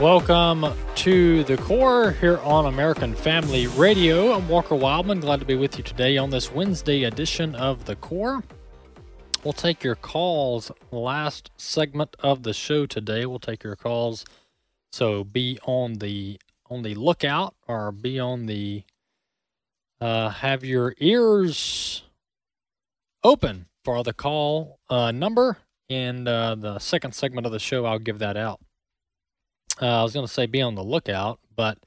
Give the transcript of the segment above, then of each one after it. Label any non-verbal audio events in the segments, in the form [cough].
Welcome to the core here on American Family Radio. I'm Walker Wildman. Glad to be with you today on this Wednesday edition of the core. We'll take your calls last segment of the show today. We'll take your calls. So be on the on the lookout or be on the uh, have your ears open for the call uh, number. In uh, the second segment of the show, I'll give that out. Uh, I was going to say be on the lookout, but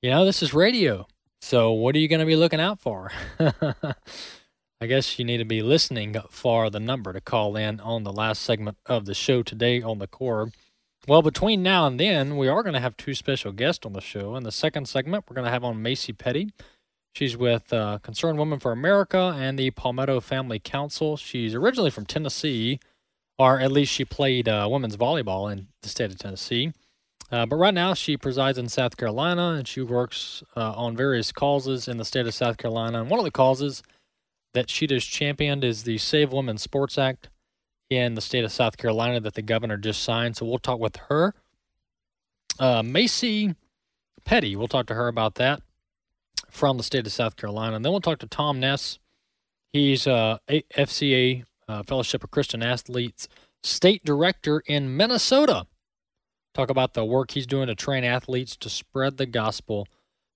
you know, this is radio. So what are you going to be looking out for? [laughs] I guess you need to be listening for the number to call in on the last segment of the show today on the core. Well, between now and then, we are going to have two special guests on the show. In the second segment, we're going to have on Macy Petty. She's with uh, Concerned Women for America and the Palmetto Family Council. She's originally from Tennessee, or at least she played uh, women's volleyball in the state of Tennessee. Uh, but right now, she presides in South Carolina and she works uh, on various causes in the state of South Carolina. And one of the causes that she has championed is the Save Women Sports Act in the state of South Carolina that the governor just signed. So we'll talk with her. Uh, Macy Petty, we'll talk to her about that from the state of South Carolina. And then we'll talk to Tom Ness. He's uh, FCA, uh, Fellowship of Christian Athletes, state director in Minnesota talk about the work he's doing to train athletes to spread the gospel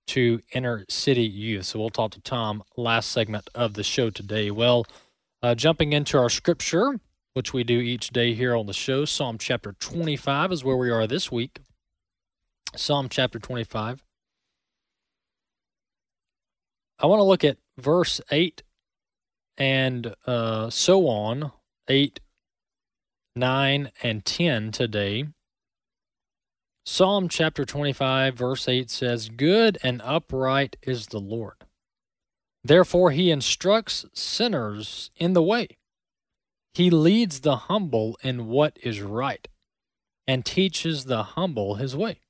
to inner city youth. So we'll talk to Tom last segment of the show today. Well, uh, jumping into our scripture, which we do each day here on the show, Psalm chapter 25 is where we are this week. Psalm chapter 25. I want to look at verse 8 and uh, so on, 8, 9, and 10 today. Psalm chapter 25, verse 8 says, Good and upright is the Lord. Therefore, he instructs sinners in the way. He leads the humble in what is right, and teaches the humble his way.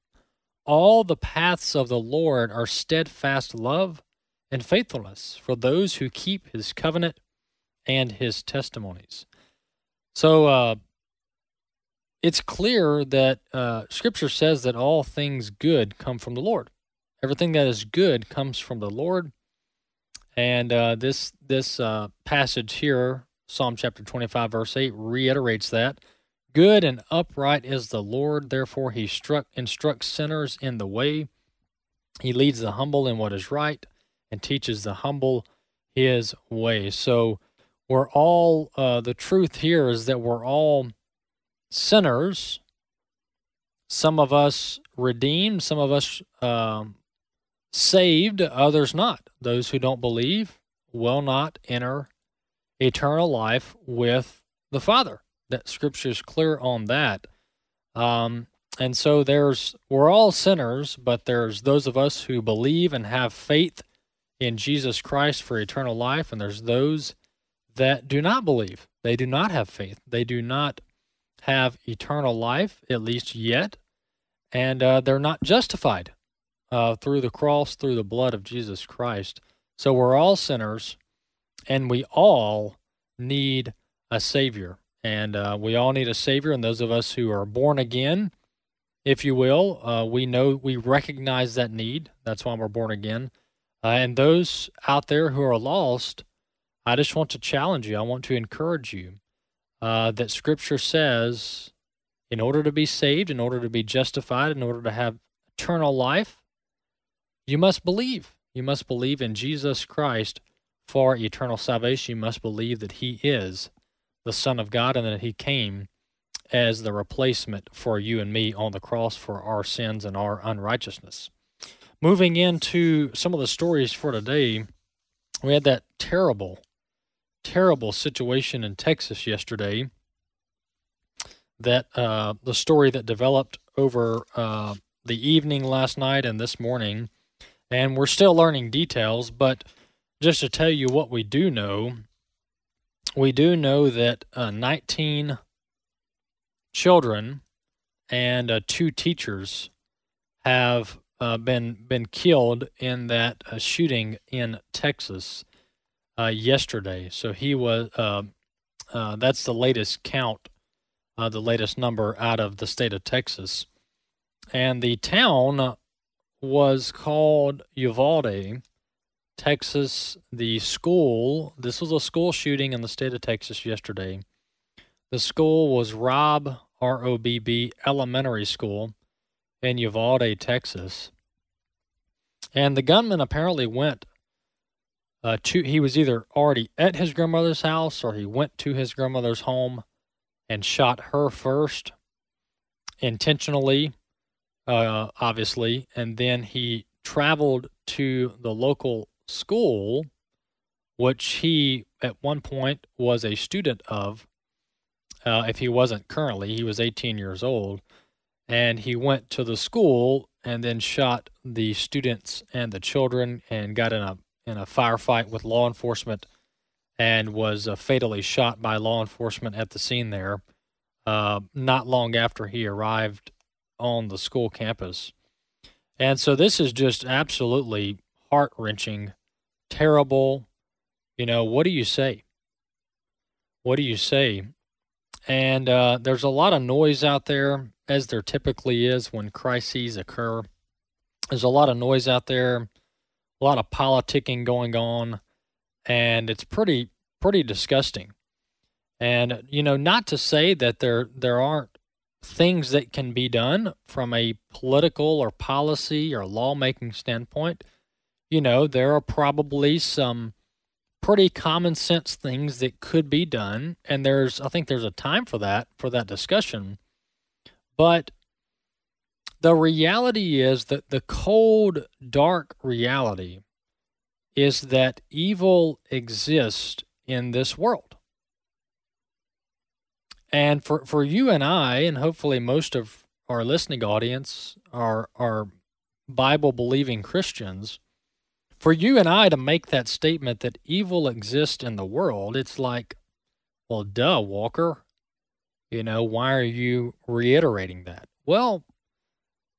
All the paths of the Lord are steadfast love and faithfulness for those who keep his covenant and his testimonies. So, uh, it's clear that uh, Scripture says that all things good come from the Lord. Everything that is good comes from the Lord. And uh, this this uh, passage here, Psalm chapter 25, verse 8, reiterates that. Good and upright is the Lord, therefore he struck, instructs sinners in the way. He leads the humble in what is right and teaches the humble his way. So we're all, uh, the truth here is that we're all sinners, some of us redeemed, some of us um, saved, others not. Those who don't believe will not enter eternal life with the Father. That Scripture is clear on that. Um, and so there's we're all sinners, but there's those of us who believe and have faith in Jesus Christ for eternal life, and there's those that do not believe. They do not have faith. They do not have eternal life, at least yet, and uh, they're not justified uh, through the cross, through the blood of Jesus Christ. So we're all sinners, and we all need a Savior. And uh, we all need a Savior, and those of us who are born again, if you will, uh, we know we recognize that need. That's why we're born again. Uh, and those out there who are lost, I just want to challenge you. I want to encourage you uh, that Scripture says in order to be saved, in order to be justified, in order to have eternal life, you must believe. You must believe in Jesus Christ for eternal salvation. You must believe that He is the Son of God and that He came as the replacement for you and me on the cross for our sins and our unrighteousness. Moving into some of the stories for today, we had that terrible terrible situation in Texas yesterday. that uh, the story that developed over uh, the evening last night and this morning, and we're still learning details. But just to tell you what we do know, we do know that uh, 19 children and uh, two teachers have uh, been been killed in that uh, shooting in Texas uh, yesterday. So he was. Uh, uh, that's the latest count, uh, the latest number out of the state of Texas, and the town was called Uvalde, Texas. The school. This was a school shooting in the state of Texas yesterday. The school was Robb, R O B B Elementary School in Uvalde, Texas. And the gunman apparently went uh, to, he was either already at his grandmother's house or he went to his grandmother's home and shot her first, intentionally, uh, obviously. And then he traveled to the local school, which he at one point was a student of. Uh, if he wasn't currently, he was 18 years old and he went to the school and then shot the students and the children and got in a in a firefight with law enforcement and was uh, fatally shot by law enforcement at the scene there uh, not long after he arrived on the school campus. And so this is just absolutely heart wrenching terrible you know what do you say? What do you say? And uh, there's a lot of noise out there as there typically is when crises occur. There's a lot of noise out there, a lot of politicking going on, and it's pretty pretty disgusting. And you know, not to say that there there aren't things that can be done from a political or policy or lawmaking standpoint. You know, there are probably some pretty common sense things that could be done and there's I think there's a time for that for that discussion but the reality is that the cold, dark reality is that evil exists in this world. And for, for you and I, and hopefully most of our listening audience are, are Bible believing Christians, for you and I to make that statement that evil exists in the world, it's like, well, duh, Walker. You know, why are you reiterating that? Well,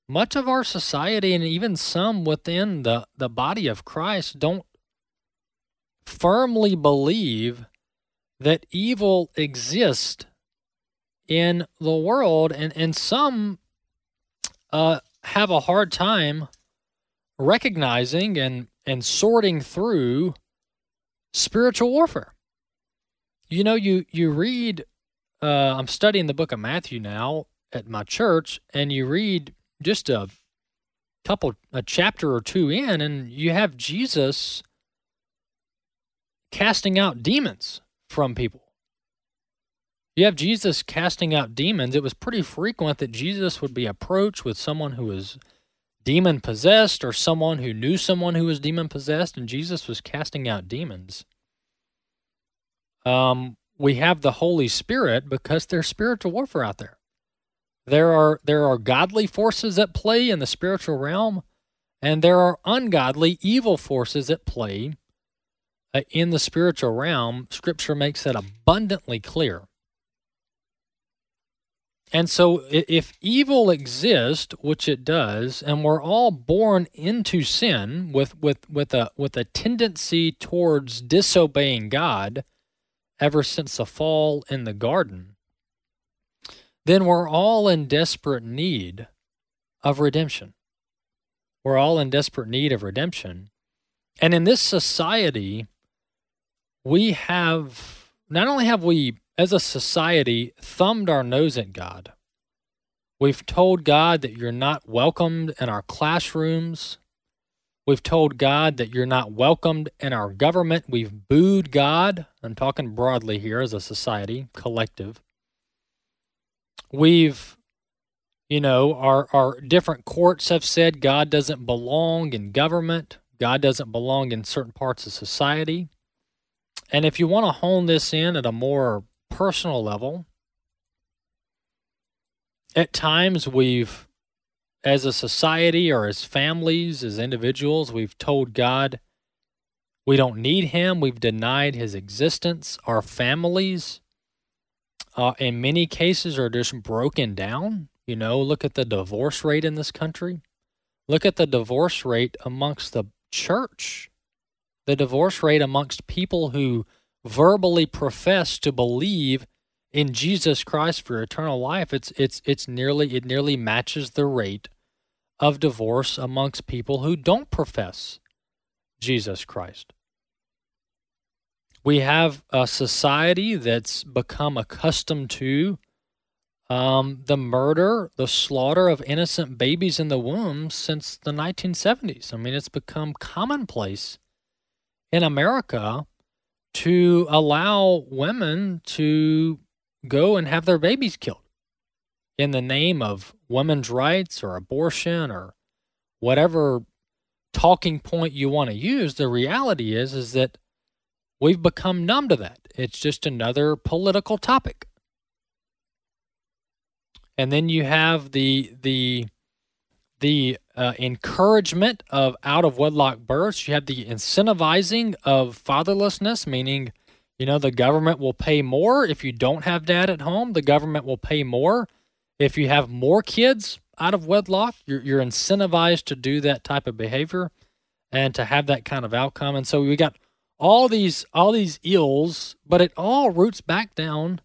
much of our society and even some within the, the body of Christ don't firmly believe that evil exists in the world and, and some uh, have a hard time recognizing and, and sorting through spiritual warfare. You know, you, you read uh, I'm studying the book of Matthew now at my church, and you read just a couple, a chapter or two in, and you have Jesus casting out demons from people. You have Jesus casting out demons. It was pretty frequent that Jesus would be approached with someone who was demon possessed or someone who knew someone who was demon possessed, and Jesus was casting out demons. Um, we have the Holy Spirit because there's spiritual warfare out there. There are there are godly forces at play in the spiritual realm, and there are ungodly evil forces at play uh, in the spiritual realm. Scripture makes that abundantly clear. And so, if evil exists, which it does, and we're all born into sin with, with, with, a, with a tendency towards disobeying God, ever since the fall in the garden, then we're all in desperate need of redemption. We're all in desperate need of redemption. And in this society, we have not only have we, as a society, thumbed our nose at God, we've told God that you're not welcomed in our classrooms. We've told God that you're not welcomed in our government. We've booed God. I'm talking broadly here as a society, collective. We've, you know, our, our different courts have said God doesn't belong in government, God doesn't belong in certain parts of society. And if you want to hone this in at a more personal level, at times we've, as a society or as families, as individuals, we've told God we don't need Him. We've denied His existence. Our families, uh, in many cases, are just broken down. You know, look at the divorce rate in this country. Look at the divorce rate amongst the church, the divorce rate amongst people who verbally profess to believe in Jesus Christ for eternal life. It's it's it's nearly it nearly matches the rate of divorce amongst people who don't profess Jesus Christ. We have a society that's become accustomed to um, the murder, the slaughter of innocent babies in the womb since the 1970s. I mean, it's become commonplace in America to allow women to go and have their babies killed in the name of women's rights or abortion or whatever talking point you want to use. The reality is is that we've become numb to that. It's just another political topic and then you have the the the uh, encouragement of out of wedlock births. You have the incentivizing of fatherlessness, meaning, you know, the government will pay more if you don't have dad at home. The government will pay more if you have more kids out of wedlock. You're, you're incentivized to do that type of behavior and to have that kind of outcome. And so we got all these all these ills, but it all roots back down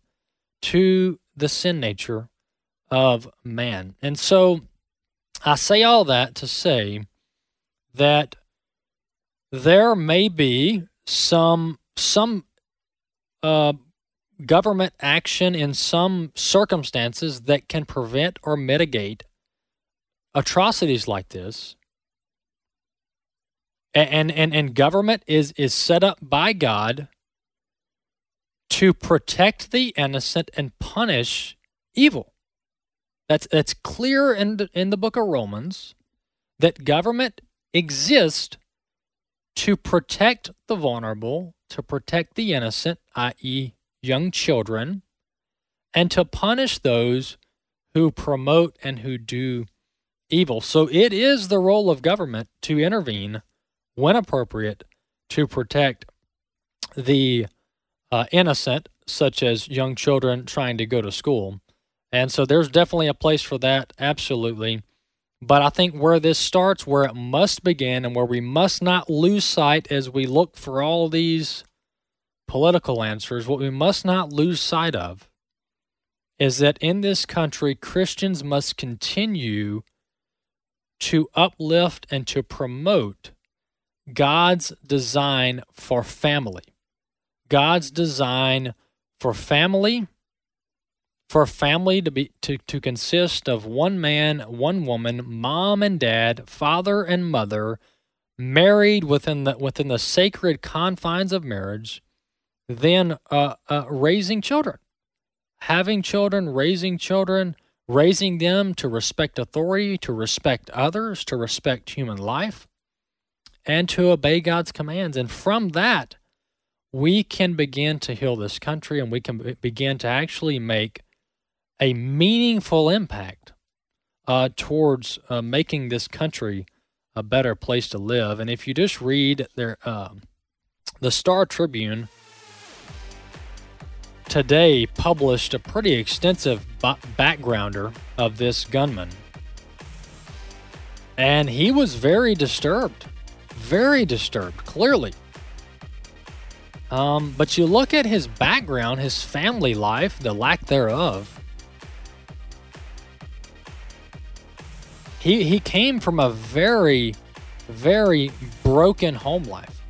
to the sin nature of man. And so I say all that to say that there may be some some uh, government action in some circumstances that can prevent or mitigate atrocities like this. And and and government is is set up by God to protect the innocent and punish evil. That's that's clear in the, in the book of Romans that government exists to protect the vulnerable, to protect the innocent, i.e., young children, and to punish those who promote and who do evil. So it is the role of government to intervene when appropriate to protect the uh, innocent, such as young children trying to go to school. And so there's definitely a place for that, absolutely. But I think where this starts, where it must begin, and where we must not lose sight as we look for all these political answers, what we must not lose sight of is that in this country, Christians must continue to uplift and to promote God's design for family. God's design for family for family to be to, to consist of one man, one woman, mom and dad, father and mother, married within the within the sacred confines of marriage, then uh, uh, raising children, having children, raising children, raising them to respect authority, to respect others, to respect human life, and to obey God's commands. And from that, we can begin to heal this country, and we can begin to actually make a meaningful impact uh, towards uh, making this country a better place to live. And if you just read their uh, the Star Tribune today published a pretty extensive b- backgrounder of this gunman, and he was very disturbed, very disturbed, clearly. Um, but you look at his background, his family life, the lack thereof, he he came from a very very broken home life.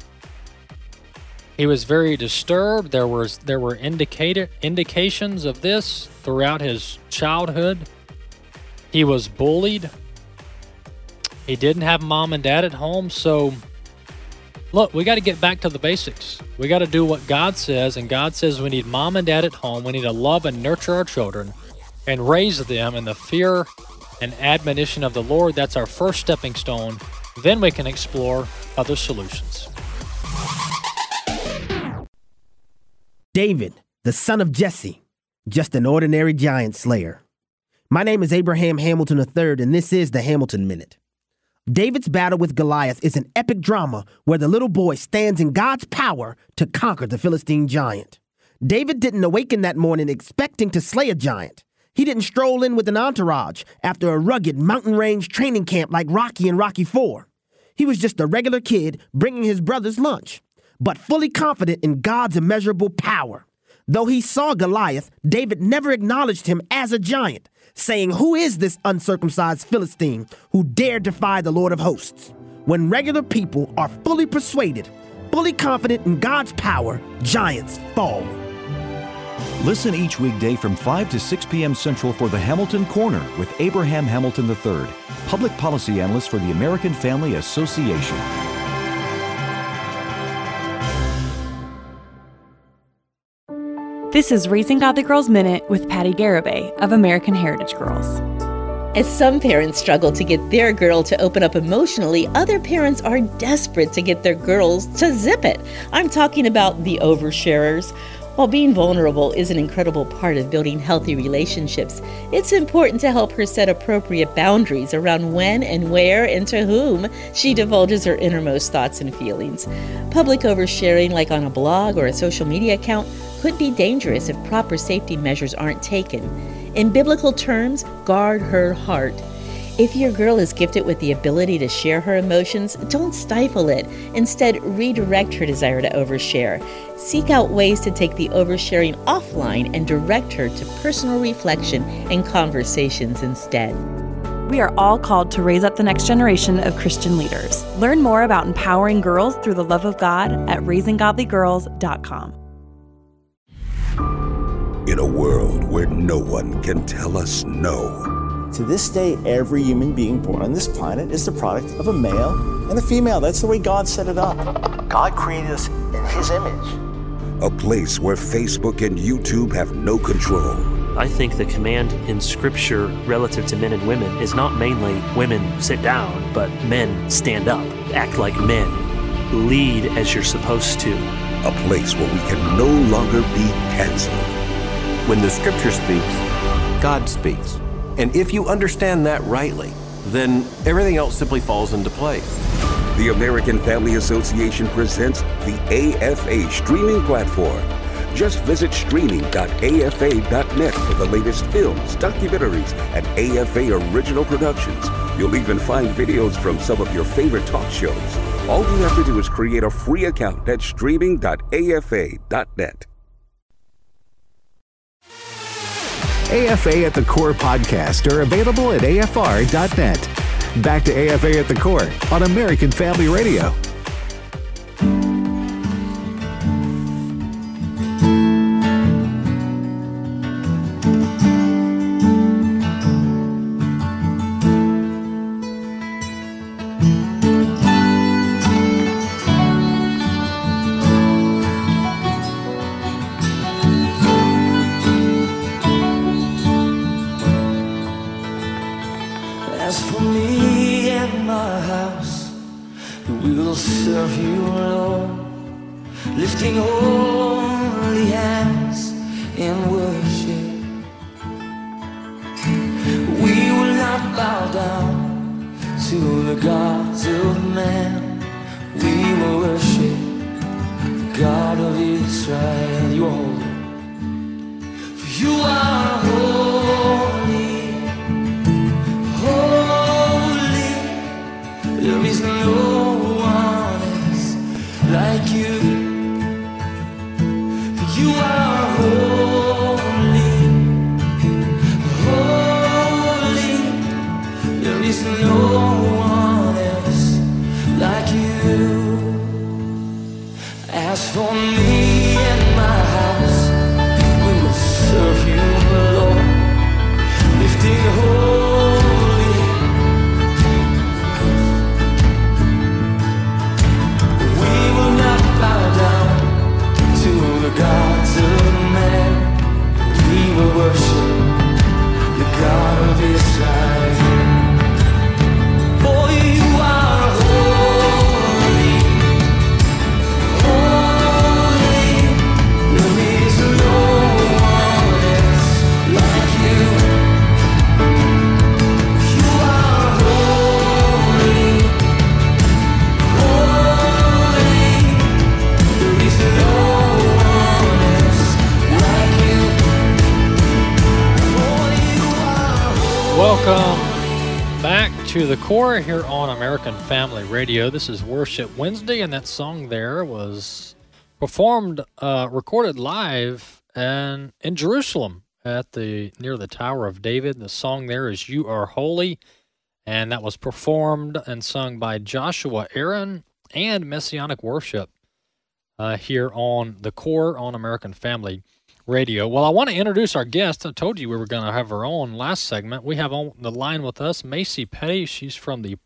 He was very disturbed. There was there were indicated indications of this throughout his childhood. He was bullied. He didn't have mom and dad at home, so look, we got to get back to the basics. We got to do what God says, and God says we need mom and dad at home. We need to love and nurture our children and raise them in the fear and admonition of the Lord. That's our first stepping stone. Then we can explore other solutions. David, the son of Jesse, just an ordinary giant slayer. My name is Abraham Hamilton III, and this is the Hamilton Minute. David's battle with Goliath is an epic drama where the little boy stands in God's power to conquer the Philistine giant. David didn't awaken that morning expecting to slay a giant. He didn't stroll in with an entourage after a rugged mountain range training camp like Rocky and Rocky IV. He was just a regular kid bringing his brother's lunch, but fully confident in God's immeasurable power. Though he saw Goliath, David never acknowledged him as a giant, saying, Who is this uncircumcised Philistine who dare defy the Lord of hosts? When regular people are fully persuaded, fully confident in God's power, giants fall. Listen each weekday from 5 to 6 p.m. Central for the Hamilton Corner with Abraham Hamilton III, public policy analyst for the American Family Association. This is Raising Godly Girls Minute with Patti Garibay of American Heritage Girls. As some parents struggle to get their girl to open up emotionally, other parents are desperate to get their girls to zip it. I'm talking about the oversharers. While being vulnerable is an incredible part of building healthy relationships, it's important to help her set appropriate boundaries around when and where and to whom she divulges her innermost thoughts and feelings. Public oversharing, like on a blog or a social media account, could be dangerous if proper safety measures aren't taken. In biblical terms, guard her heart. If your girl is gifted with the ability to share her emotions, don't stifle it. Instead, redirect her desire to overshare. Seek out ways to take the oversharing offline and direct her to personal reflection and conversations instead. We are all called to raise up the next generation of Christian leaders. Learn more about empowering girls through the love of God at raisinggodlygirls.com. In a world where no one can tell us no. To this day, every human being born on this planet is the product of a male and a female. That's the way God set it up. God created us in His image. A place where Facebook and YouTube have no control. I think the command in Scripture relative to men and women is not mainly women sit down, but men stand up, act like men, lead as you're supposed to. A place where we can no longer be canceled. When the Scripture speaks, God speaks. And if you understand that rightly, then everything else simply falls into place. The American Family Association presents the AFA streaming platform. Just visit streaming.afa.net for the latest films, documentaries, and AFA original productions. You'll even find videos from some of your favorite talk shows. All you have to do is create a free account at streaming.afa.net. AFA at the Core podcast are available at afr.net. Back to AFA at the Core on American Family Radio. We will serve you, Lord, lifting holy hands in worship. We will not bow down to the gods of man. We will worship the God of Israel. You are holy, for you are holy. Holy, there is no As to the core here on American Family Radio. This is Worship Wednesday, and that song there was performed, uh, recorded live and in Jerusalem at the near the Tower of David. The song there is "You Are Holy," and that was performed and sung by Joshua Aaron and Messianic Worship uh, here on the core on American Family Radio. Well, I want to introduce our guest. I told you we were going to have her on last segment. We have on the line with us Macy Petty. She's from the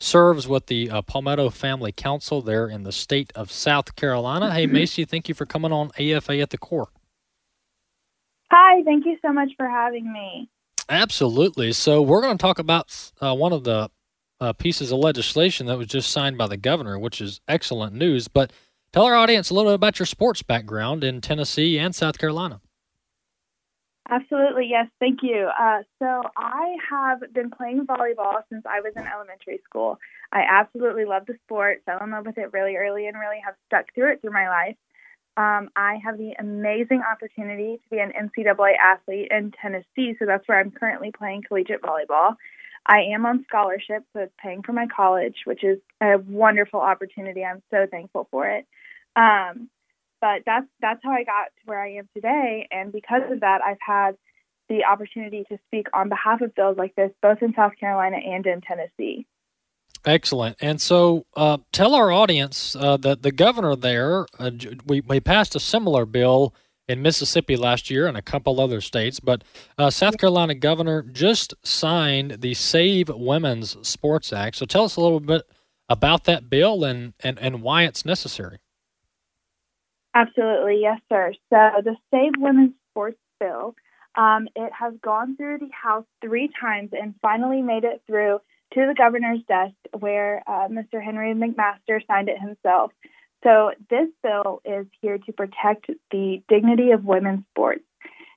serves with the uh, Palmetto Family Council there in the state of South Carolina. Hey, [clears throat] Macy, thank you for coming on AFA at the Core. Hi, thank you so much for having me. Absolutely. So we're going to talk about uh, one of the uh, pieces of legislation that was just signed by the governor, which is excellent news. But Tell our audience a little bit about your sports background in Tennessee and South Carolina. Absolutely, yes, thank you. Uh, so, I have been playing volleyball since I was in elementary school. I absolutely love the sport, fell in love with it really early, and really have stuck through it through my life. Um, I have the amazing opportunity to be an NCAA athlete in Tennessee, so that's where I'm currently playing collegiate volleyball. I am on scholarship, so it's paying for my college, which is a wonderful opportunity. I'm so thankful for it. Um, but that's that's how I got to where I am today, and because of that, I've had the opportunity to speak on behalf of bills like this, both in South Carolina and in Tennessee. Excellent. And so, uh, tell our audience uh, that the governor there, uh, we, we passed a similar bill in Mississippi last year and a couple other states, but uh, South Carolina governor just signed the Save Women's Sports Act. So, tell us a little bit about that bill and, and, and why it's necessary. Absolutely, yes, sir. So the Save Women's Sports Bill, um, it has gone through the House three times and finally made it through to the governor's desk, where uh, Mr. Henry McMaster signed it himself. So this bill is here to protect the dignity of women's sports,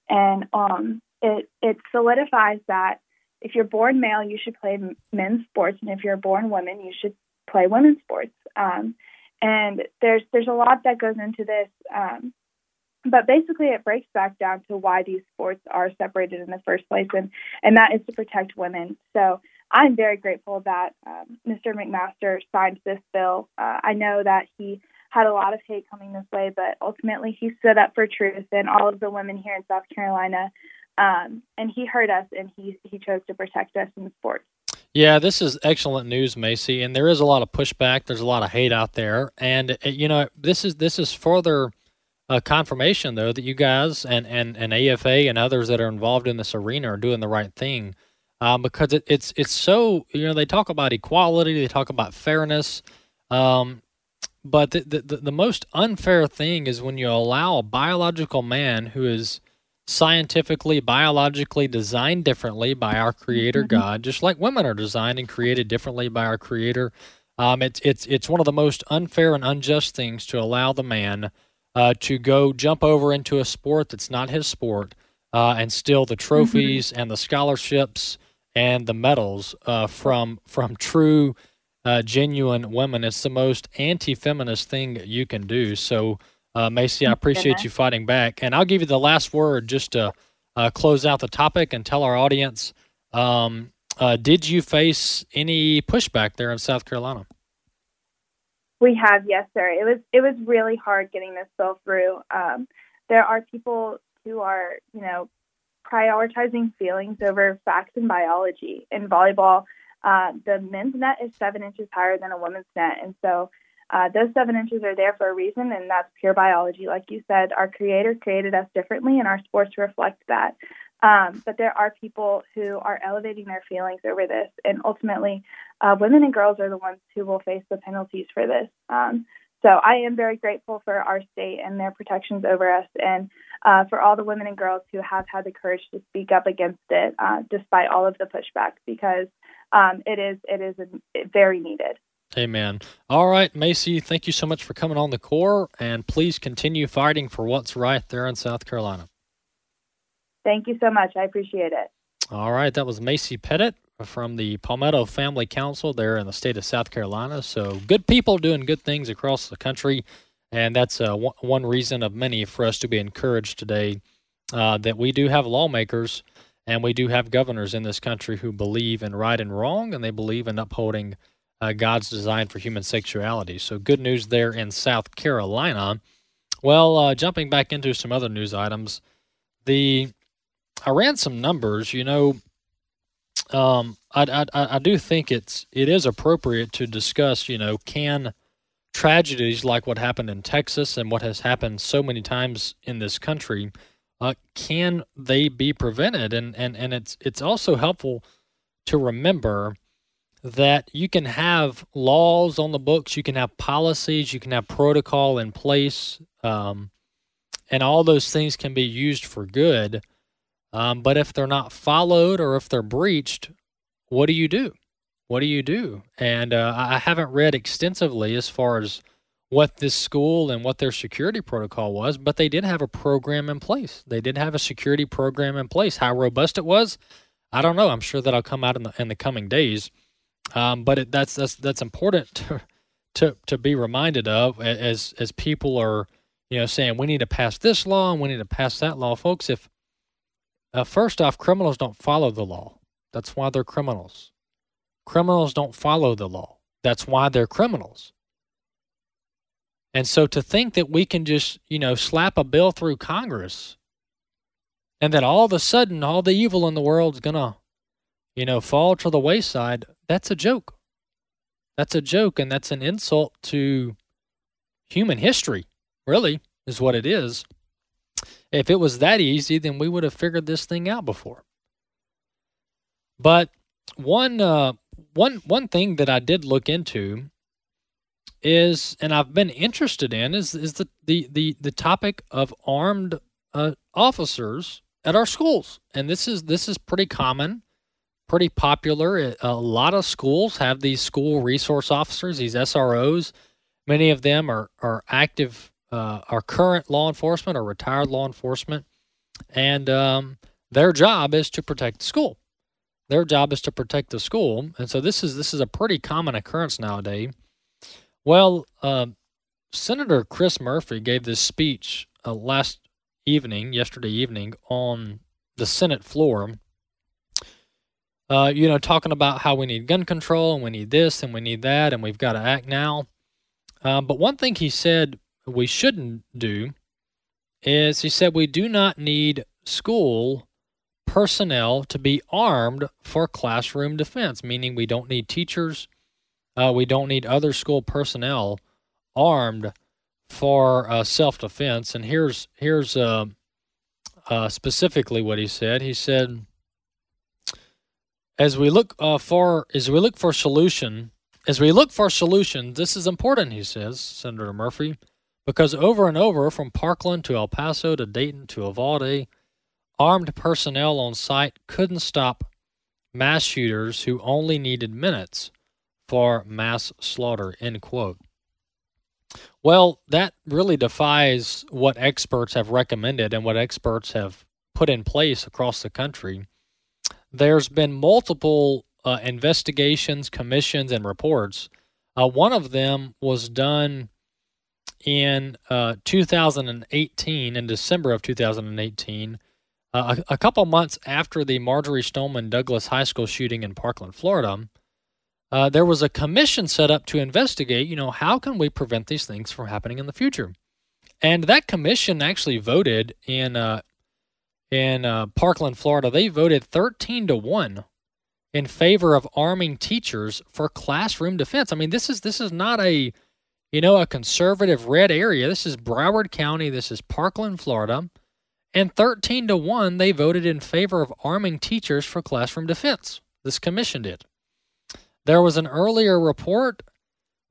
and um, it it solidifies that if you're born male, you should play men's sports, and if you're born woman, you should play women's sports. Um, and there's there's a lot that goes into this. Um, but basically, it breaks back down to why these sports are separated in the first place, and and that is to protect women. So I'm very grateful that um, Mr. McMaster signed this bill. Uh, I know that he had a lot of hate coming this way, but ultimately he stood up for truth and all of the women here in South Carolina, um, and he heard us and he he chose to protect us in the sports. Yeah, this is excellent news, Macy, and there is a lot of pushback. There's a lot of hate out there, and uh, you know this is this is further uh, confirmation though that you guys and, and, and AFA and others that are involved in this arena are doing the right thing, um, because it, it's it's so you know they talk about equality, they talk about fairness, um, but the, the the most unfair thing is when you allow a biological man who is scientifically, biologically designed differently by our Creator mm-hmm. God, just like women are designed and created differently by our Creator. Um, it's it's it's one of the most unfair and unjust things to allow the man uh, to go jump over into a sport that's not his sport uh, and steal the mm-hmm. trophies mm-hmm. and the scholarships and the medals uh, from from true, uh, genuine women. It's the most anti-feminist thing you can do. So uh, Macy, I appreciate you fighting back. And I'll give you the last word just to uh, close out the topic and tell our audience um, uh, did you face any pushback there in South Carolina? We have, yes, sir. It was it was really hard getting this bill through. Um, there are people who are, you know, prioritizing feelings over facts and biology. In volleyball, uh, the men's net is seven inches higher than a women's net, and so uh, those seven inches are there for a reason, and that's pure biology. Like you said, our Creator created us differently, and our sports reflect that. Um, but there are people who are elevating their feelings over this, and ultimately, uh, women and girls are the ones who will face the penalties for this. Um, so I am very grateful for our state and their protections over us, and uh, for all the women and girls who have had the courage to speak up against it, uh, despite all of the pushback, because um, it is it is very needed. Amen. All right, Macy, thank you so much for coming on the core, and please continue fighting for what's right there in South Carolina. Thank you so much. I appreciate it. All right, that was Macy Pettit from the Palmetto Family Council there in the state of South Carolina. So, good people doing good things across the country, and that's uh, one reason of many for us to be encouraged today uh, that we do have lawmakers And we do have governors in this country who believe in right and wrong, and they believe in upholding uh, God's design for human sexuality. So, good news there in South Carolina. Well, uh, jumping back into some other news items, the I ran some numbers. You know, um, I, I I do think it's it is appropriate to discuss. You know, can tragedies like what happened in Texas and what has happened so many times in this country, uh, can they be prevented? And and and it's it's also helpful to remember that you can have laws on the books, you can have policies, you can have protocol in place, um, and all those things can be used for good. Um, but if they're not followed or if they're breached, what do you do? What do you do? And uh, I haven't read extensively as far as what this school and what their security protocol was, but they did have a program in place. They did have a security program in place. How robust it was, I don't know. I'm sure that'll come out in the in the coming days. Um, but it, that's that's that's important [laughs] to, to to be reminded of as as people are you know saying we need to pass this law and we need to pass that law, folks. If uh, first off, criminals don't follow the law. That's why they're criminals. Criminals don't follow the law. That's why they're criminals. And so to think that we can just, you know, slap a bill through Congress and that all of a sudden all the evil in the world is going to, you know, fall to the wayside, that's a joke. That's a joke and that's an insult to human history, really, is what it is. If it was that easy, then we would have figured this thing out before. But one uh, one one thing that I did look into is, and I've been interested in, is is the the the, the topic of armed uh, officers at our schools, and this is this is pretty common, pretty popular. A lot of schools have these school resource officers, these SROs. Many of them are are active, uh, are current law enforcement or retired law enforcement, and um, their job is to protect the school. Their job is to protect the school, and so this is this is a pretty common occurrence nowadays. Well, uh, Senator Chris Murphy gave this speech uh, last evening, yesterday evening, on the Senate floor. Uh, you know, talking about how we need gun control and we need this and we need that and we've got to act now. Uh, but one thing he said we shouldn't do is he said we do not need school personnel to be armed for classroom defense, meaning we don't need teachers, uh, we don't need other school personnel armed for uh, self defense. And here's here's uh, uh, specifically what he said. He said, as we look uh, for as we look for solution, as we look for solutions, this is important. He says, Senator Murphy, because over and over from Parkland to El Paso to Dayton to Uvalde Armed personnel on site couldn't stop mass shooters who only needed minutes for mass slaughter. End quote. Well, that really defies what experts have recommended and what experts have put in place across the country. There's been multiple uh, investigations, commissions, and reports. Uh, one of them was done in uh, 2018, in December of 2018, uh, a, a, couple months after the Marjory Stoneman Douglas High School shooting in Parkland, Florida, uh, there was a commission set up to investigate, you know, how can we prevent these things from happening in the future? And that commission actually voted in uh, in uh, Parkland, Florida. They voted 13 to 1 in favor of arming teachers for classroom defense. I mean, this is this is not a you know, a conservative red area. This is Broward County, this is Parkland, Florida. And 13 to 1, they voted in favor of arming teachers for classroom defense. This commission did. There was an earlier report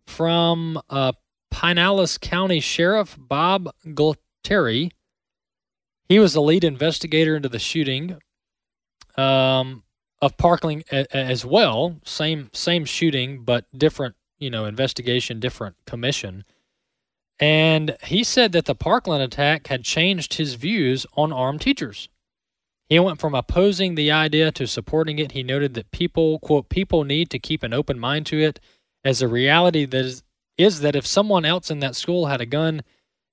from uh, Pinellas County Sheriff Bob Gualtieri. He was the lead investigator into the shooting um, of Parkland as well. Same same shooting, but different, you know, investigation, different commission. And he said that the Parkland attack had changed his views on armed teachers. He went from opposing the idea to supporting it. He noted that people, quote, people need to keep an open mind to it, as a reality that is, is that if someone else in that school had a gun,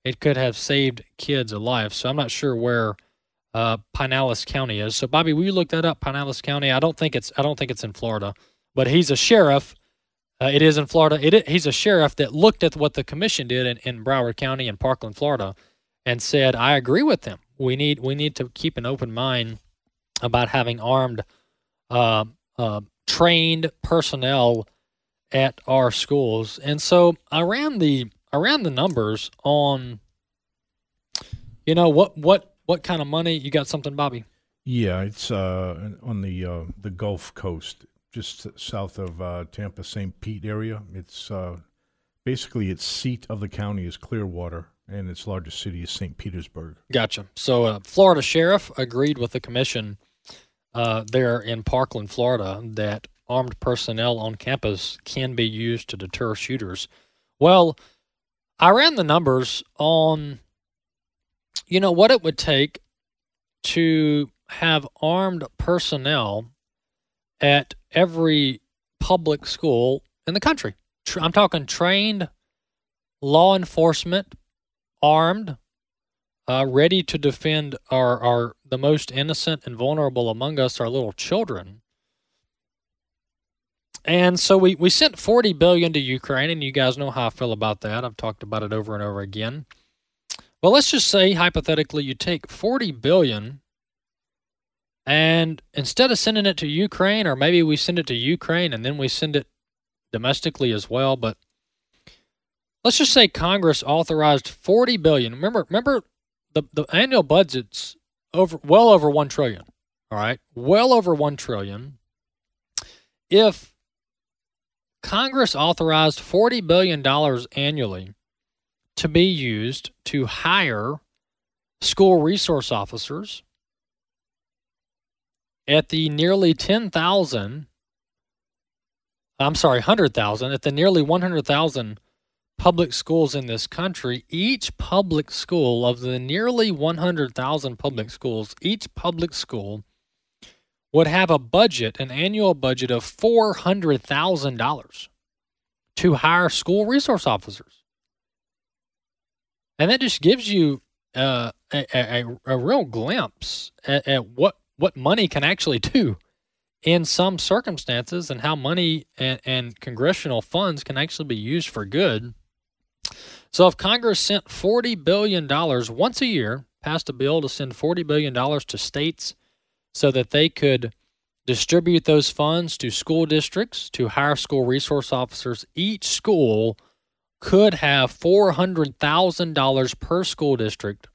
it could have saved kids' a life. So I'm not sure where uh, Pinellas County is. So, Bobby, will you look that up? Pinellas County. I don't think it's I don't think it's in Florida, but he's a sheriff. Uh, it is in Florida. He's a sheriff that looked at what the commission did in, in Broward County and Parkland, Florida, and said, "I agree with them. We need we need to keep an open mind about having armed, uh, uh, trained personnel at our schools." And so I ran the Ran the numbers on, you know what what what kind of money you got something, Bobby? Yeah, it's uh, on the uh, the Gulf Coast, just south of uh, Tampa, St. Pete area. It's uh, basically its seat of the county is Clearwater, and its largest city is St. Petersburg. Gotcha. So, uh, Florida sheriff agreed with the commission uh, there in Parkland, Florida, that armed personnel on campus can be used to deter shooters. Well, I ran the numbers on, you know, what it would take to have armed personnel at every public school in the country. I'm talking trained law enforcement armed, uh, ready to defend our, our the most innocent and vulnerable among us, our little children. And so we, we sent 40 billion to Ukraine, and you guys know how I feel about that. I've talked about it over and over again. Well, let's just say hypothetically you take 40 billion and instead of sending it to Ukraine, or maybe we send it to Ukraine and then we send it domestically as well, but let's just say Congress authorized 40 billion. Remember, remember the, the annual budget's over well over 1 trillion. All right. Well over 1 trillion. If Congress authorized 40 billion dollars annually to be used to hire school resource officers at the nearly 10,000 I'm sorry, 100,000 at the nearly 100,000 public schools in this country, each public school of the nearly 100,000 public schools, each public school would have a budget, an annual budget of $400,000 to hire school resource officers. And that just gives you uh, a, a, a, real glimpse at, at what, what money can actually [laughs] do in some circumstances and how money and, and congressional funds can actually be used for good so if Congress sent $40 billion once a year, passed a bill to send $40 billion to states so that they could distribute those funds to school districts to hire school resource officers, each school could have $400,000 per school district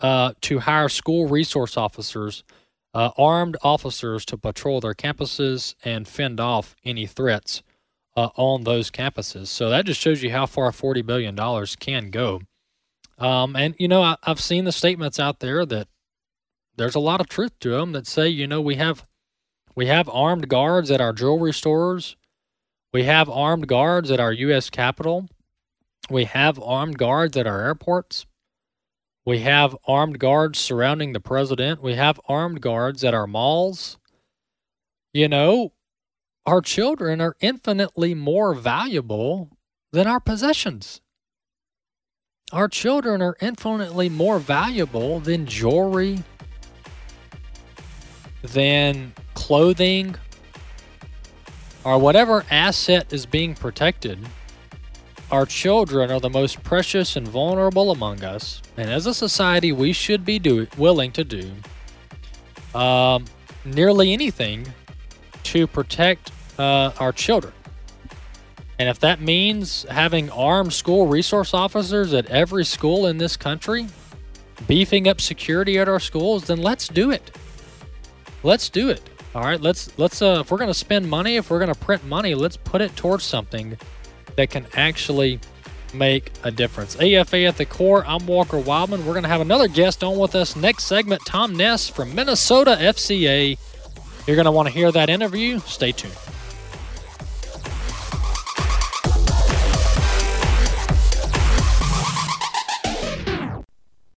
uh, to hire school resource officers, uh, armed officers to patrol their campuses and fend off any threats uh, on those campuses. So that just shows you how far $40 billion can go. Um, and, you know, I, I've seen the statements out there that there's a lot of truth to them that say, you know, we have we have armed guards at our jewelry stores. We have armed guards at our U.S. Capitol. We have armed guards at our airports. We have armed guards surrounding the president. We have armed guards at our malls. You know, our children are infinitely more valuable than our possessions. Our children are infinitely more valuable than jewelry, than clothing, or whatever asset is being protected. Our children are the most precious and vulnerable among us, and as a society, we should be do- willing to do um, nearly anything to protect uh, our children. And if that means having armed school resource officers at every school in this country, beefing up security at our schools, then let's do it. Let's do it. All right, let's let's uh if we're going to spend money, if we're going to print money, let's put it towards something that can actually make a difference. AFA at the core. I'm Walker Wildman. We're going to have another guest on with us next segment, Tom Ness from Minnesota FCA. You're going to want to hear that interview. Stay tuned.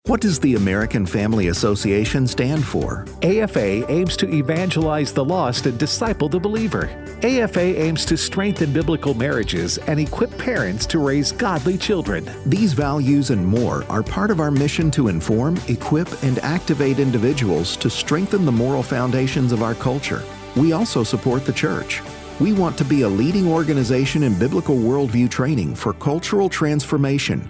What does the American Family Association stand for? AFA aims to evangelize the lost and disciple the believer. AFA aims to strengthen biblical marriages and equip parents to raise godly children. These values and more are part of our mission to inform, equip, and activate individuals to strengthen the moral foundations of our culture. We also support the church. We want to be a leading organization in biblical worldview training for cultural transformation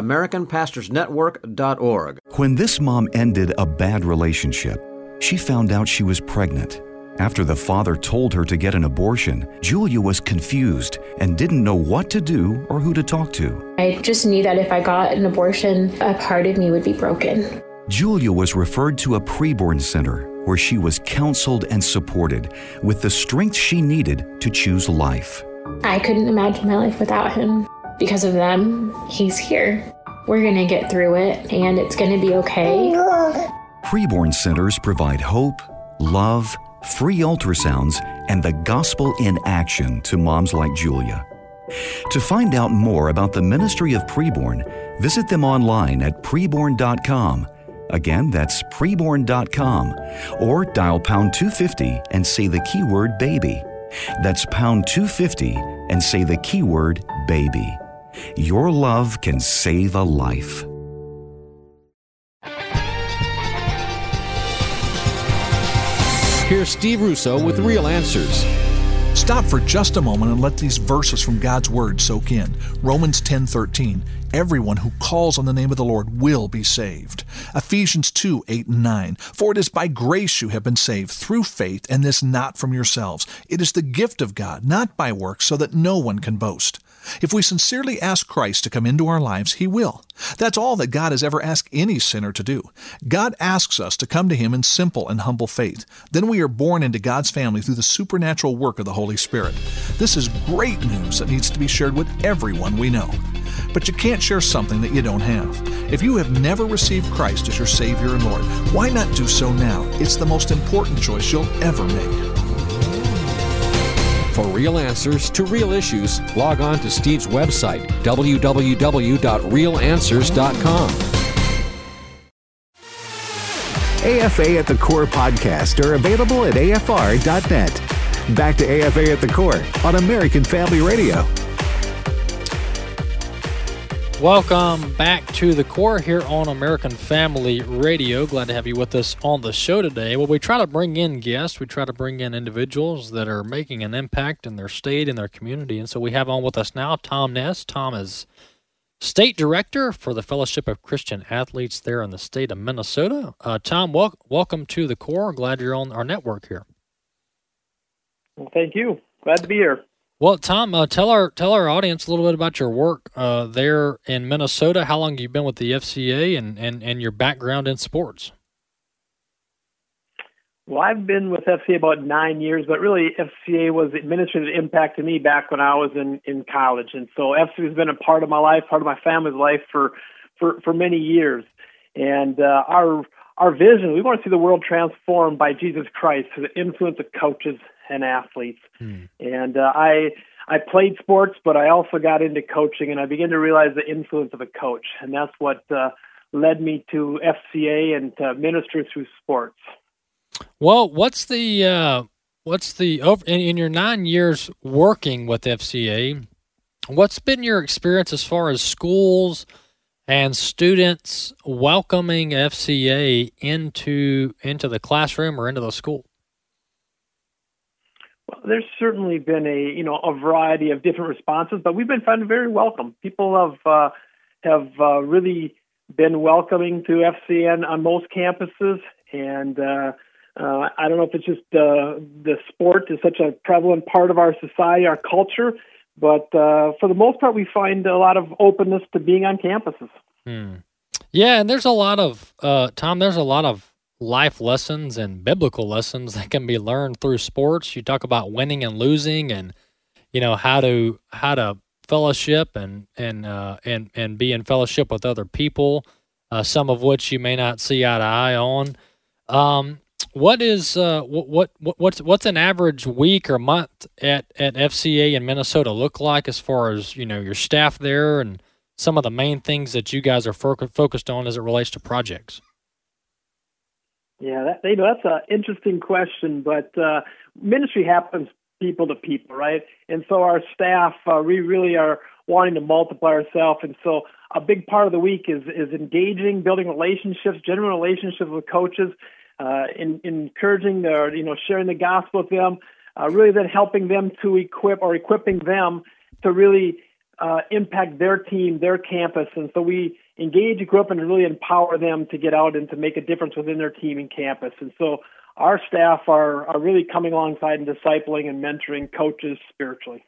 AmericanPastorsNetwork.org. When this mom ended a bad relationship, she found out she was pregnant. After the father told her to get an abortion, Julia was confused and didn't know what to do or who to talk to. I just knew that if I got an abortion, a part of me would be broken. Julia was referred to a preborn center where she was counseled and supported with the strength she needed to choose life. I couldn't imagine my life without him. Because of them, he's here. We're going to get through it and it's going to be okay. Preborn centers provide hope, love, free ultrasounds, and the gospel in action to moms like Julia. To find out more about the ministry of preborn, visit them online at preborn.com. Again, that's preborn.com. Or dial pound 250 and say the keyword baby. That's pound 250 and say the keyword baby. Your love can save a life. Here's Steve Russo with Real Answers. Stop for just a moment and let these verses from God's word soak in. Romans 10:13. Everyone who calls on the name of the Lord will be saved. Ephesians 2 8 and 9. For it is by grace you have been saved through faith, and this not from yourselves. It is the gift of God, not by works, so that no one can boast. If we sincerely ask Christ to come into our lives, He will. That's all that God has ever asked any sinner to do. God asks us to come to Him in simple and humble faith. Then we are born into God's family through the supernatural work of the Holy Spirit. This is great news that needs to be shared with everyone we know. But you can't share something that you don't have. If you have never received Christ as your Savior and Lord, why not do so now? It's the most important choice you'll ever make. For real answers to real issues, log on to Steve's website, www.realanswers.com. AFA at the Core podcast are available at afr.net. Back to AFA at the Core on American Family Radio. Welcome back to the core here on American Family Radio. Glad to have you with us on the show today. Well, we try to bring in guests, we try to bring in individuals that are making an impact in their state, in their community. And so we have on with us now Tom Ness. Tom is state director for the Fellowship of Christian Athletes there in the state of Minnesota. Uh, Tom, wel- welcome to the core. Glad you're on our network here. Well, thank you. Glad to be here. Well, Tom, uh, tell our tell our audience a little bit about your work uh, there in Minnesota. How long you've been with the FCA, and, and, and your background in sports. Well, I've been with FCA about nine years, but really FCA was administrative impact to me back when I was in, in college, and so FCA has been a part of my life, part of my family's life for for, for many years. And uh, our our vision, we want to see the world transformed by Jesus Christ through the influence of coaches and athletes. Hmm. And uh, I I played sports, but I also got into coaching, and I began to realize the influence of a coach, and that's what uh, led me to FCA and to minister through sports. Well, what's the uh, what's the over in, in your nine years working with FCA? What's been your experience as far as schools and students welcoming FCA into into the classroom or into the school? There's certainly been a you know a variety of different responses, but we've been found very welcome. People have uh, have uh, really been welcoming to FCA on most campuses, and uh, uh, I don't know if it's just uh, the sport is such a prevalent part of our society, our culture, but uh, for the most part, we find a lot of openness to being on campuses. Hmm. Yeah, and there's a lot of uh, Tom. There's a lot of life lessons and biblical lessons that can be learned through sports. You talk about winning and losing, and you know how to how to fellowship and and uh, and and be in fellowship with other people. Uh, some of which you may not see eye to eye on. Um, what is uh, what, what what's what's an average week or month at at FCA in Minnesota look like as far as you know your staff there and some of the main things that you guys are fo- focused on as it relates to projects? Yeah, that, you know that's an interesting question, but uh, ministry happens people to people, right? And so our staff, uh, we really are wanting to multiply ourselves, and so a big part of the week is is engaging, building relationships, genuine relationships with coaches, uh, in, encouraging or you know sharing the gospel with them, uh, really then helping them to equip or equipping them to really uh, impact their team, their campus, and so we engage, equip, and really empower them to get out and to make a difference within their team and campus. And so our staff are are really coming alongside and discipling and mentoring coaches spiritually.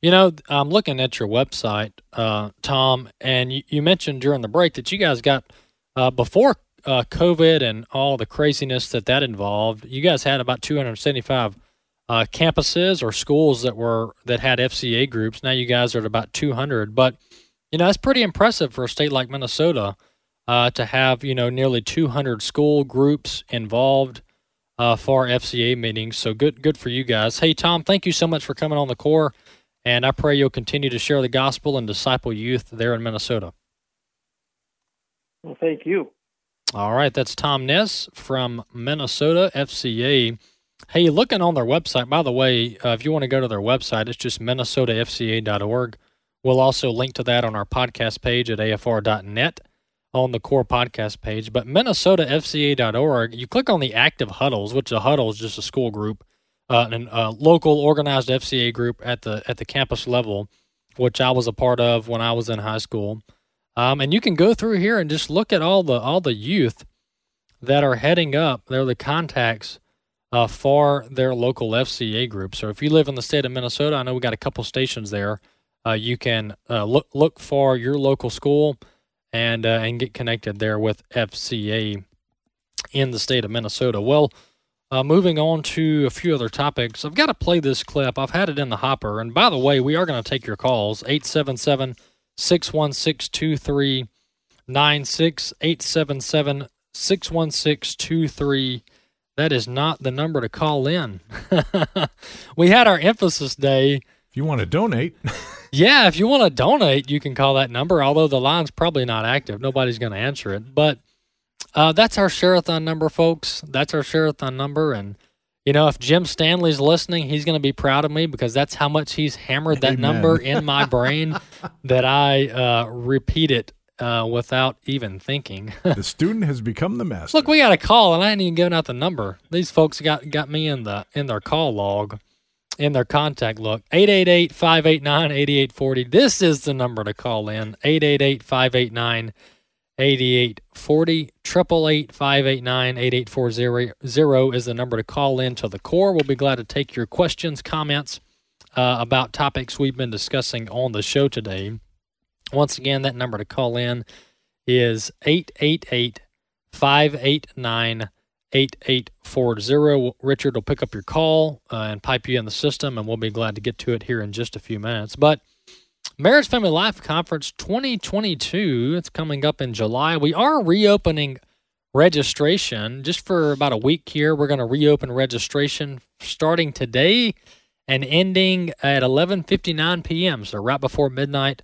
You know, I'm looking at your website, uh, Tom, and you, you, mentioned during the break that you guys got uh, before uh, COVID and all the craziness that that involved. You guys had about 275 uh, campuses or schools that were that had FCA groups. Now you guys are at about 200, but you know that's pretty impressive for a state like Minnesota uh, to have you know nearly 200 school groups involved uh, for FCA meetings. So good, good for you guys. Hey Tom, thank you so much for coming on the core, and I pray you'll continue to share the gospel and disciple youth there in Minnesota. Well, thank you. All right, that's Tom Ness from Minnesota FCA. Hey, looking on their website, by the way, uh, if you want to go to their website, it's just minnesotafca.org. We'll also link to that on our podcast page at afr.net on the core podcast page. But minnesotafca.org, you click on the active huddles, which a huddle is just a school group, uh, a uh, local organized FCA group at the at the campus level, which I was a part of when I was in high school. Um, and you can go through here and just look at all the all the youth that are heading up. They're the contacts uh, for their local FCA group. So if you live in the state of Minnesota, I know we got a couple stations there. Uh, you can uh, look look for your local school and uh, and get connected there with FCA in the state of Minnesota. Well, uh, moving on to a few other topics, I've got to play this clip. I've had it in the hopper, and by the way, we are going to take your calls 877 616 2396. 877 616 2396. That is not the number to call in. [laughs] we had our emphasis day. If you want to donate. [laughs] yeah, if you want to donate, you can call that number, although the line's probably not active. Nobody's going to answer it. But uh, that's our Sherathon number, folks. That's our Sherathon number. And, you know, if Jim Stanley's listening, he's going to be proud of me because that's how much he's hammered that Amen. number in my [laughs] brain that I uh, repeat it uh, without even thinking. [laughs] the student has become the master. Look, we got a call, and I ain't even giving out the number. These folks got got me in the in their call log, in their contact look. 888-589-8840. This is the number to call in. 888-589-8840. 888-589-8840 is the number to call in to the core. We'll be glad to take your questions, comments uh, about topics we've been discussing on the show today. Once again, that number to call in is 888 589 8840. Richard will pick up your call uh, and pipe you in the system, and we'll be glad to get to it here in just a few minutes. But Marriage Family Life Conference 2022, it's coming up in July. We are reopening registration just for about a week here. We're going to reopen registration starting today and ending at 11:59 p.m. So right before midnight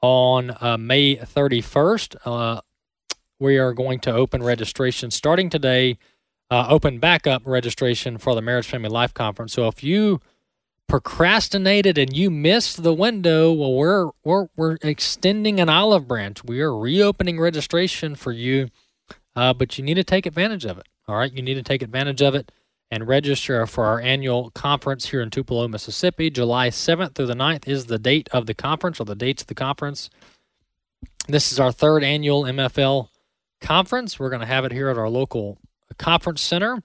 on uh, May 31st. Uh, we are going to open registration starting today, uh, open backup registration for the Marriage Family Life Conference. So if you procrastinated and you missed the window, well, we're, we're, we're extending an olive branch. We are reopening registration for you, uh, but you need to take advantage of it. All right, you need to take advantage of it and register for our annual conference here in Tupelo, Mississippi. July 7th through the 9th is the date of the conference or the dates of the conference. This is our third annual MFL conference. We're going to have it here at our local conference center.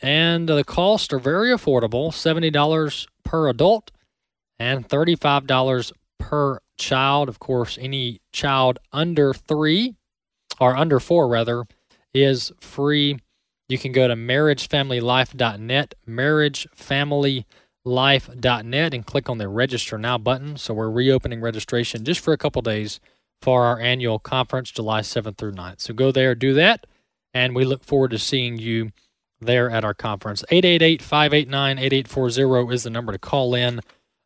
And the costs are very affordable $70 per adult and $35 per child. Of course, any child under three, or under four rather, is free you can go to marriagefamilylife.net, marriagefamilylife.net, and click on the register now button. So we're reopening registration just for a couple days for our annual conference, July 7th through 9th. So go there, do that, and we look forward to seeing you there at our conference. 888 589 8840 is the number to call in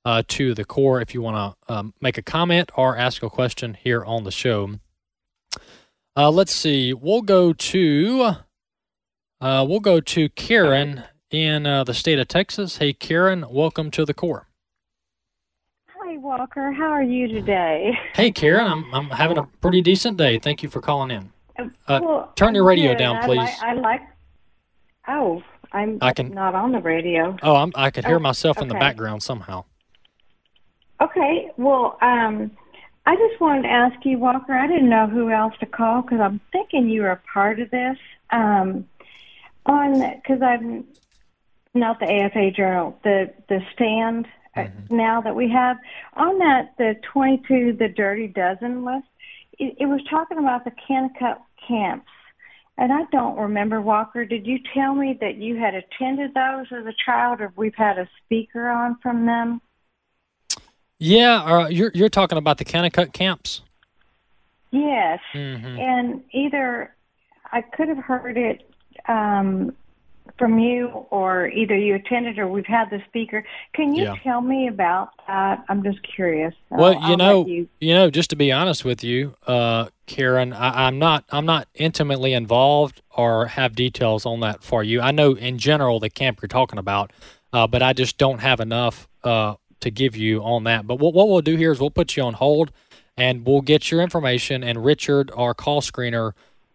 uh, to the core if you want to um, make a comment or ask a question here on the show. Uh, let's see. We'll go to uh, we'll go to Karen in uh, the state of Texas. Hey, Karen, welcome to the core. Hi, Walker. How are you today? Hey, Karen, I'm I'm having a pretty decent day. Thank you for calling in. Uh, Well, turn your radio down, I please. like- I like. Oh, I'm I can- not on the radio. Oh, I'm, I could hear Oh, myself in the background somehow. Okay. Well, um, I just wanted to ask you, Walker. I didn't know who else to call because I'm thinking you were a part of this. Um, on because I'm not the AFA Journal, the the stand uh now that we have on that the 22 the Dirty Dozen list. It, it was talking about the Kanakuk camps. And I don't remember, Walker. Did you tell me that you had attended those as a child, or we've had a speaker on from them? Yeah, uh, you're you're talking about the Kanakuk camps. Yes. Mhm. And either I could have heard it um, from you, or either you attended or we've had the speaker. Can you Yeah. tell me about that? I'm just curious. So Well, you I'll know, you- you know, just to be honest with you, uh, Karen, I, I'm not, I'm not intimately involved or have details on that for you. I know in general the camp you're talking about, uh, but I just don't have enough uh, to give you on that. But what, what we'll do here is we'll put you on hold, and we'll get your information, and Richard, our call screener,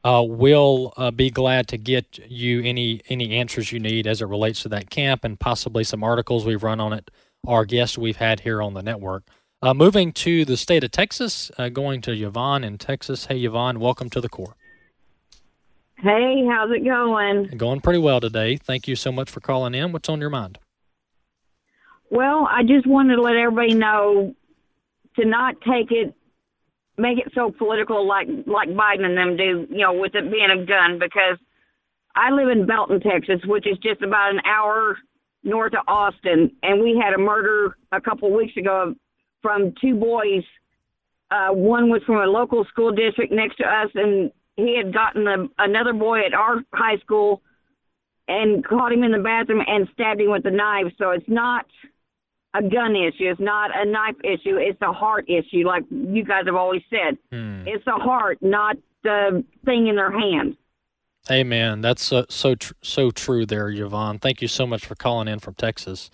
uh, will uh, be glad to get you any any answers you need as it relates to that camp and possibly some articles we've run on it Our guests we've had here on the network. Uh, moving to the state of Texas, uh, going to Yvonne in Texas. Hey, Yvonne, welcome to the core. Hey, how's it going? Going pretty well today. Thank you so much for calling in. What's on your mind? Well, I just wanted to let everybody know to not take it, make it so political like like Biden and them do, you know, with it being a gun. Because I live in Belton, Texas, which is just about an hour north of Austin, and we had a murder a couple weeks ago from two boys. Uh, one was from a local school district next to us, and he had gotten a, another boy at our high school and caught him in the bathroom and stabbed him with a knife. So it's not a gun issue. It's not a knife issue. It's a heart issue, like you guys have always said. It's the heart, not the thing in their hand. Amen. That's so so, tr- so true there, Yvonne. Thank you so much for calling in from Texas.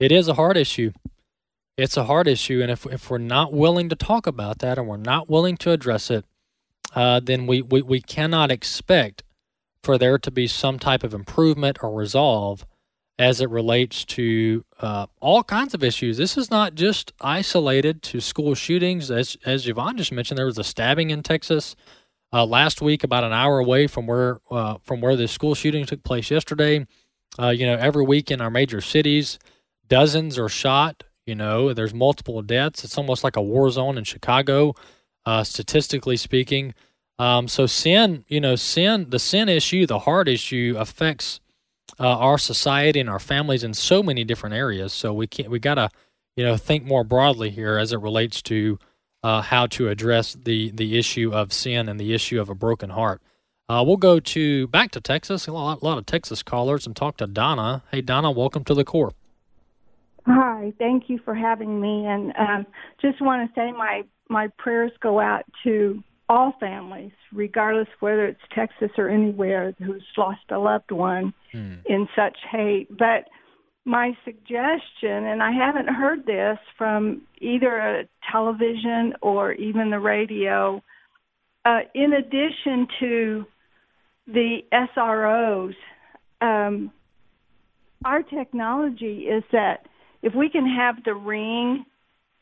It is a hard issue. It's a hard issue, and if if we're not willing to talk about that and we're not willing to address it, uh, then we, we we cannot expect for there to be some type of improvement or resolve as it relates to uh, all kinds of issues. This is not just isolated to school shootings. As as Yvonne just mentioned, there was a stabbing in Texas uh, last week, about an hour away from where uh, from where the school shooting took place yesterday. Uh, you know, every week in our major cities, dozens are shot. You know, there's multiple deaths. It's almost like a war zone in Chicago, uh, statistically speaking. Um, so sin, you know, sin, the sin issue, the heart issue affects uh, our society and our families in so many different areas. So we can't, we gotta, you know, think more broadly here as it relates to uh, how to address the the issue of sin and the issue of a broken heart. Uh, we'll go to back to Texas. A lot, lot of Texas callers and talk to Donna. Hey, Donna, welcome to the core. Hi, thank you for having me, and um, just want to say my my prayers go out to all families, regardless whether it's Texas or anywhere, who's lost a loved one in such hate. But my suggestion, and I haven't heard this from either a television or even the radio, uh, in addition to the SROs, um, our technology is that if we can have the ring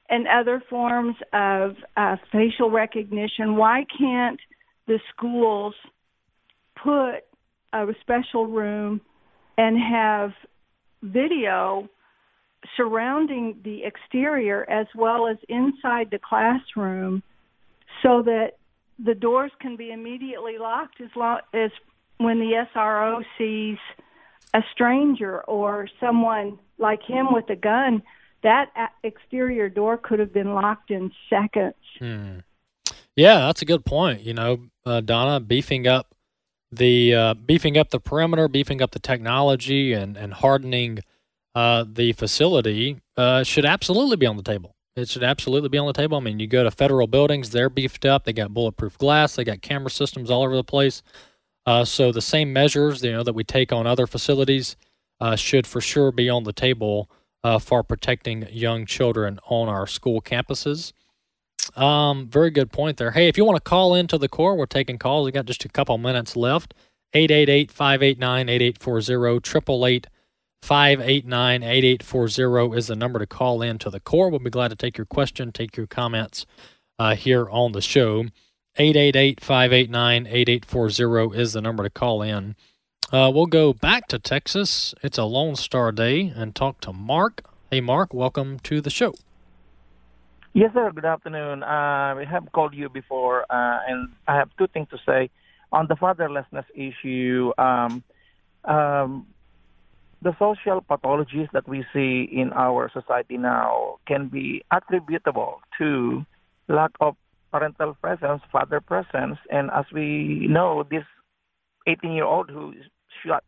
and other forms of uh, facial recognition, why can't the schools put a special room and have video surrounding the exterior as well as inside the classroom so that the doors can be immediately locked as long as when the SRO sees a stranger or someone like him with a gun, that exterior door could have been locked in seconds. Hmm. Yeah, that's a good point. You know, uh, Donna, beefing up the uh, beefing up the perimeter, beefing up the technology, and and hardening uh, the facility uh, should absolutely be on the table. It should absolutely be on the table. I mean, you go to federal buildings; they're beefed up. They got bulletproof glass. They got camera systems all over the place. Uh, so the same measures, you know, that we take on other facilities uh, should for sure be on the table for protecting young children on our school campuses. Um, very good point there. Hey, if you want to call into the core, we're taking calls. We got just a couple minutes left. 888-589-8840, 888-589-8840 is the number to call in to the core. We'll be glad to take your question, take your comments uh, here on the show. 888-589-8840 is the number to call in. Uh, we'll go back to Texas. It's a Lone Star Day and talk to Mark. Hey, Mark, welcome to the show. Yes, sir. Good afternoon. Uh, we have called you before, uh, and I have two things to say on the fatherlessness issue. Um, um, the social pathologies that we see in our society now can be attributable to lack of parental presence, father presence, and as we know, this 18-year-old who shot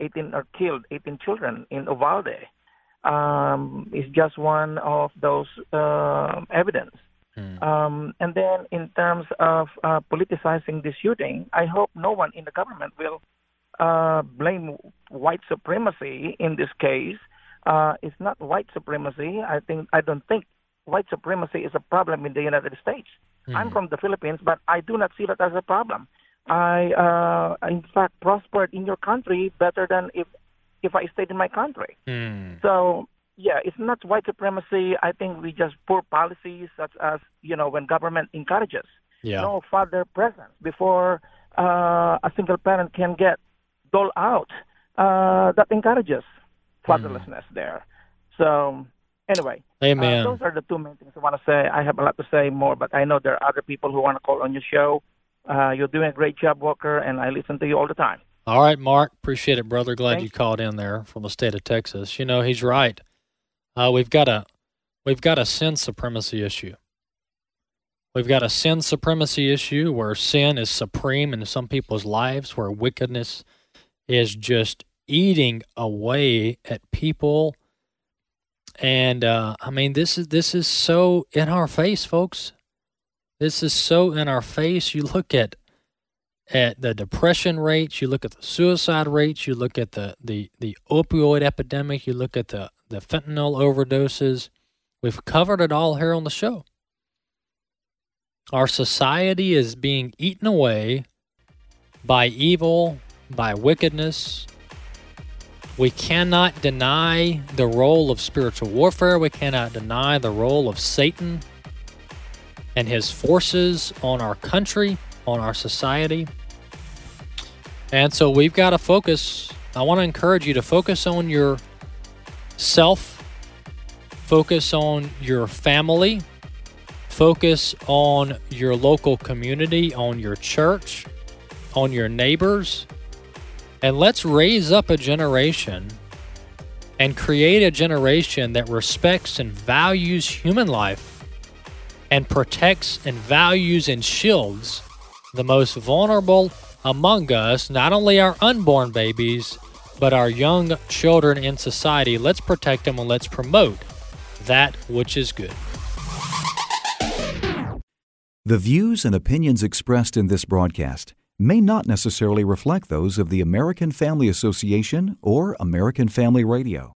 18 or killed 18 children in Uvalde um, is just one of those uh, evidence. Mm. Um, and then, in terms of uh, politicizing the shooting, I hope no one in the government will uh, blame white supremacy in this case. Uh, it's not white supremacy. I think I don't think white supremacy is a problem in the United States. Mm. I'm from the Philippines, but I do not see that as a problem. I, uh, in fact, prospered in your country better than if if I stayed in my country. Mm. So yeah, it's not white supremacy. I think we just poor policies such as you know when government encourages yeah. no father presence before uh, a single parent can get dole out. Uh, that encourages fatherlessness mm. there. So anyway, Amen. Uh, those are the two main things I want to say. I have a lot to say more, but I know there are other people who want to call on your show. Uh, you're doing a great job, Walker, and I listen to you all the time. All right, Mark. Appreciate it, brother. Glad Thanks. you called in there from the state of Texas. You know, he's right. Uh, we've got a we've got a sin supremacy issue. We've got a sin supremacy issue where sin is supreme in some people's lives, where wickedness is just eating away at people. And uh, I mean, this is this is so in our face, folks. This is so in our face. You look at at the depression rates, you look at the suicide rates, you look at the, the, the opioid epidemic, you look at the, the fentanyl overdoses. We've covered it all here on the show. Our society is being eaten away by evil, by wickedness. We cannot deny the role of spiritual warfare. We cannot deny the role of Satan and his forces on our country on our society. And so we've got to focus. I want to encourage you to focus on your self, focus on your family, focus on your local community, on your church, on your neighbors, and let's raise up a generation and create a generation that respects and values human life and protects and values and shields the most vulnerable among us, not only our unborn babies, but our young children in society. Let's protect them and let's promote that which is good. The views and opinions expressed in this broadcast may not necessarily reflect those of the American Family Association or American Family Radio.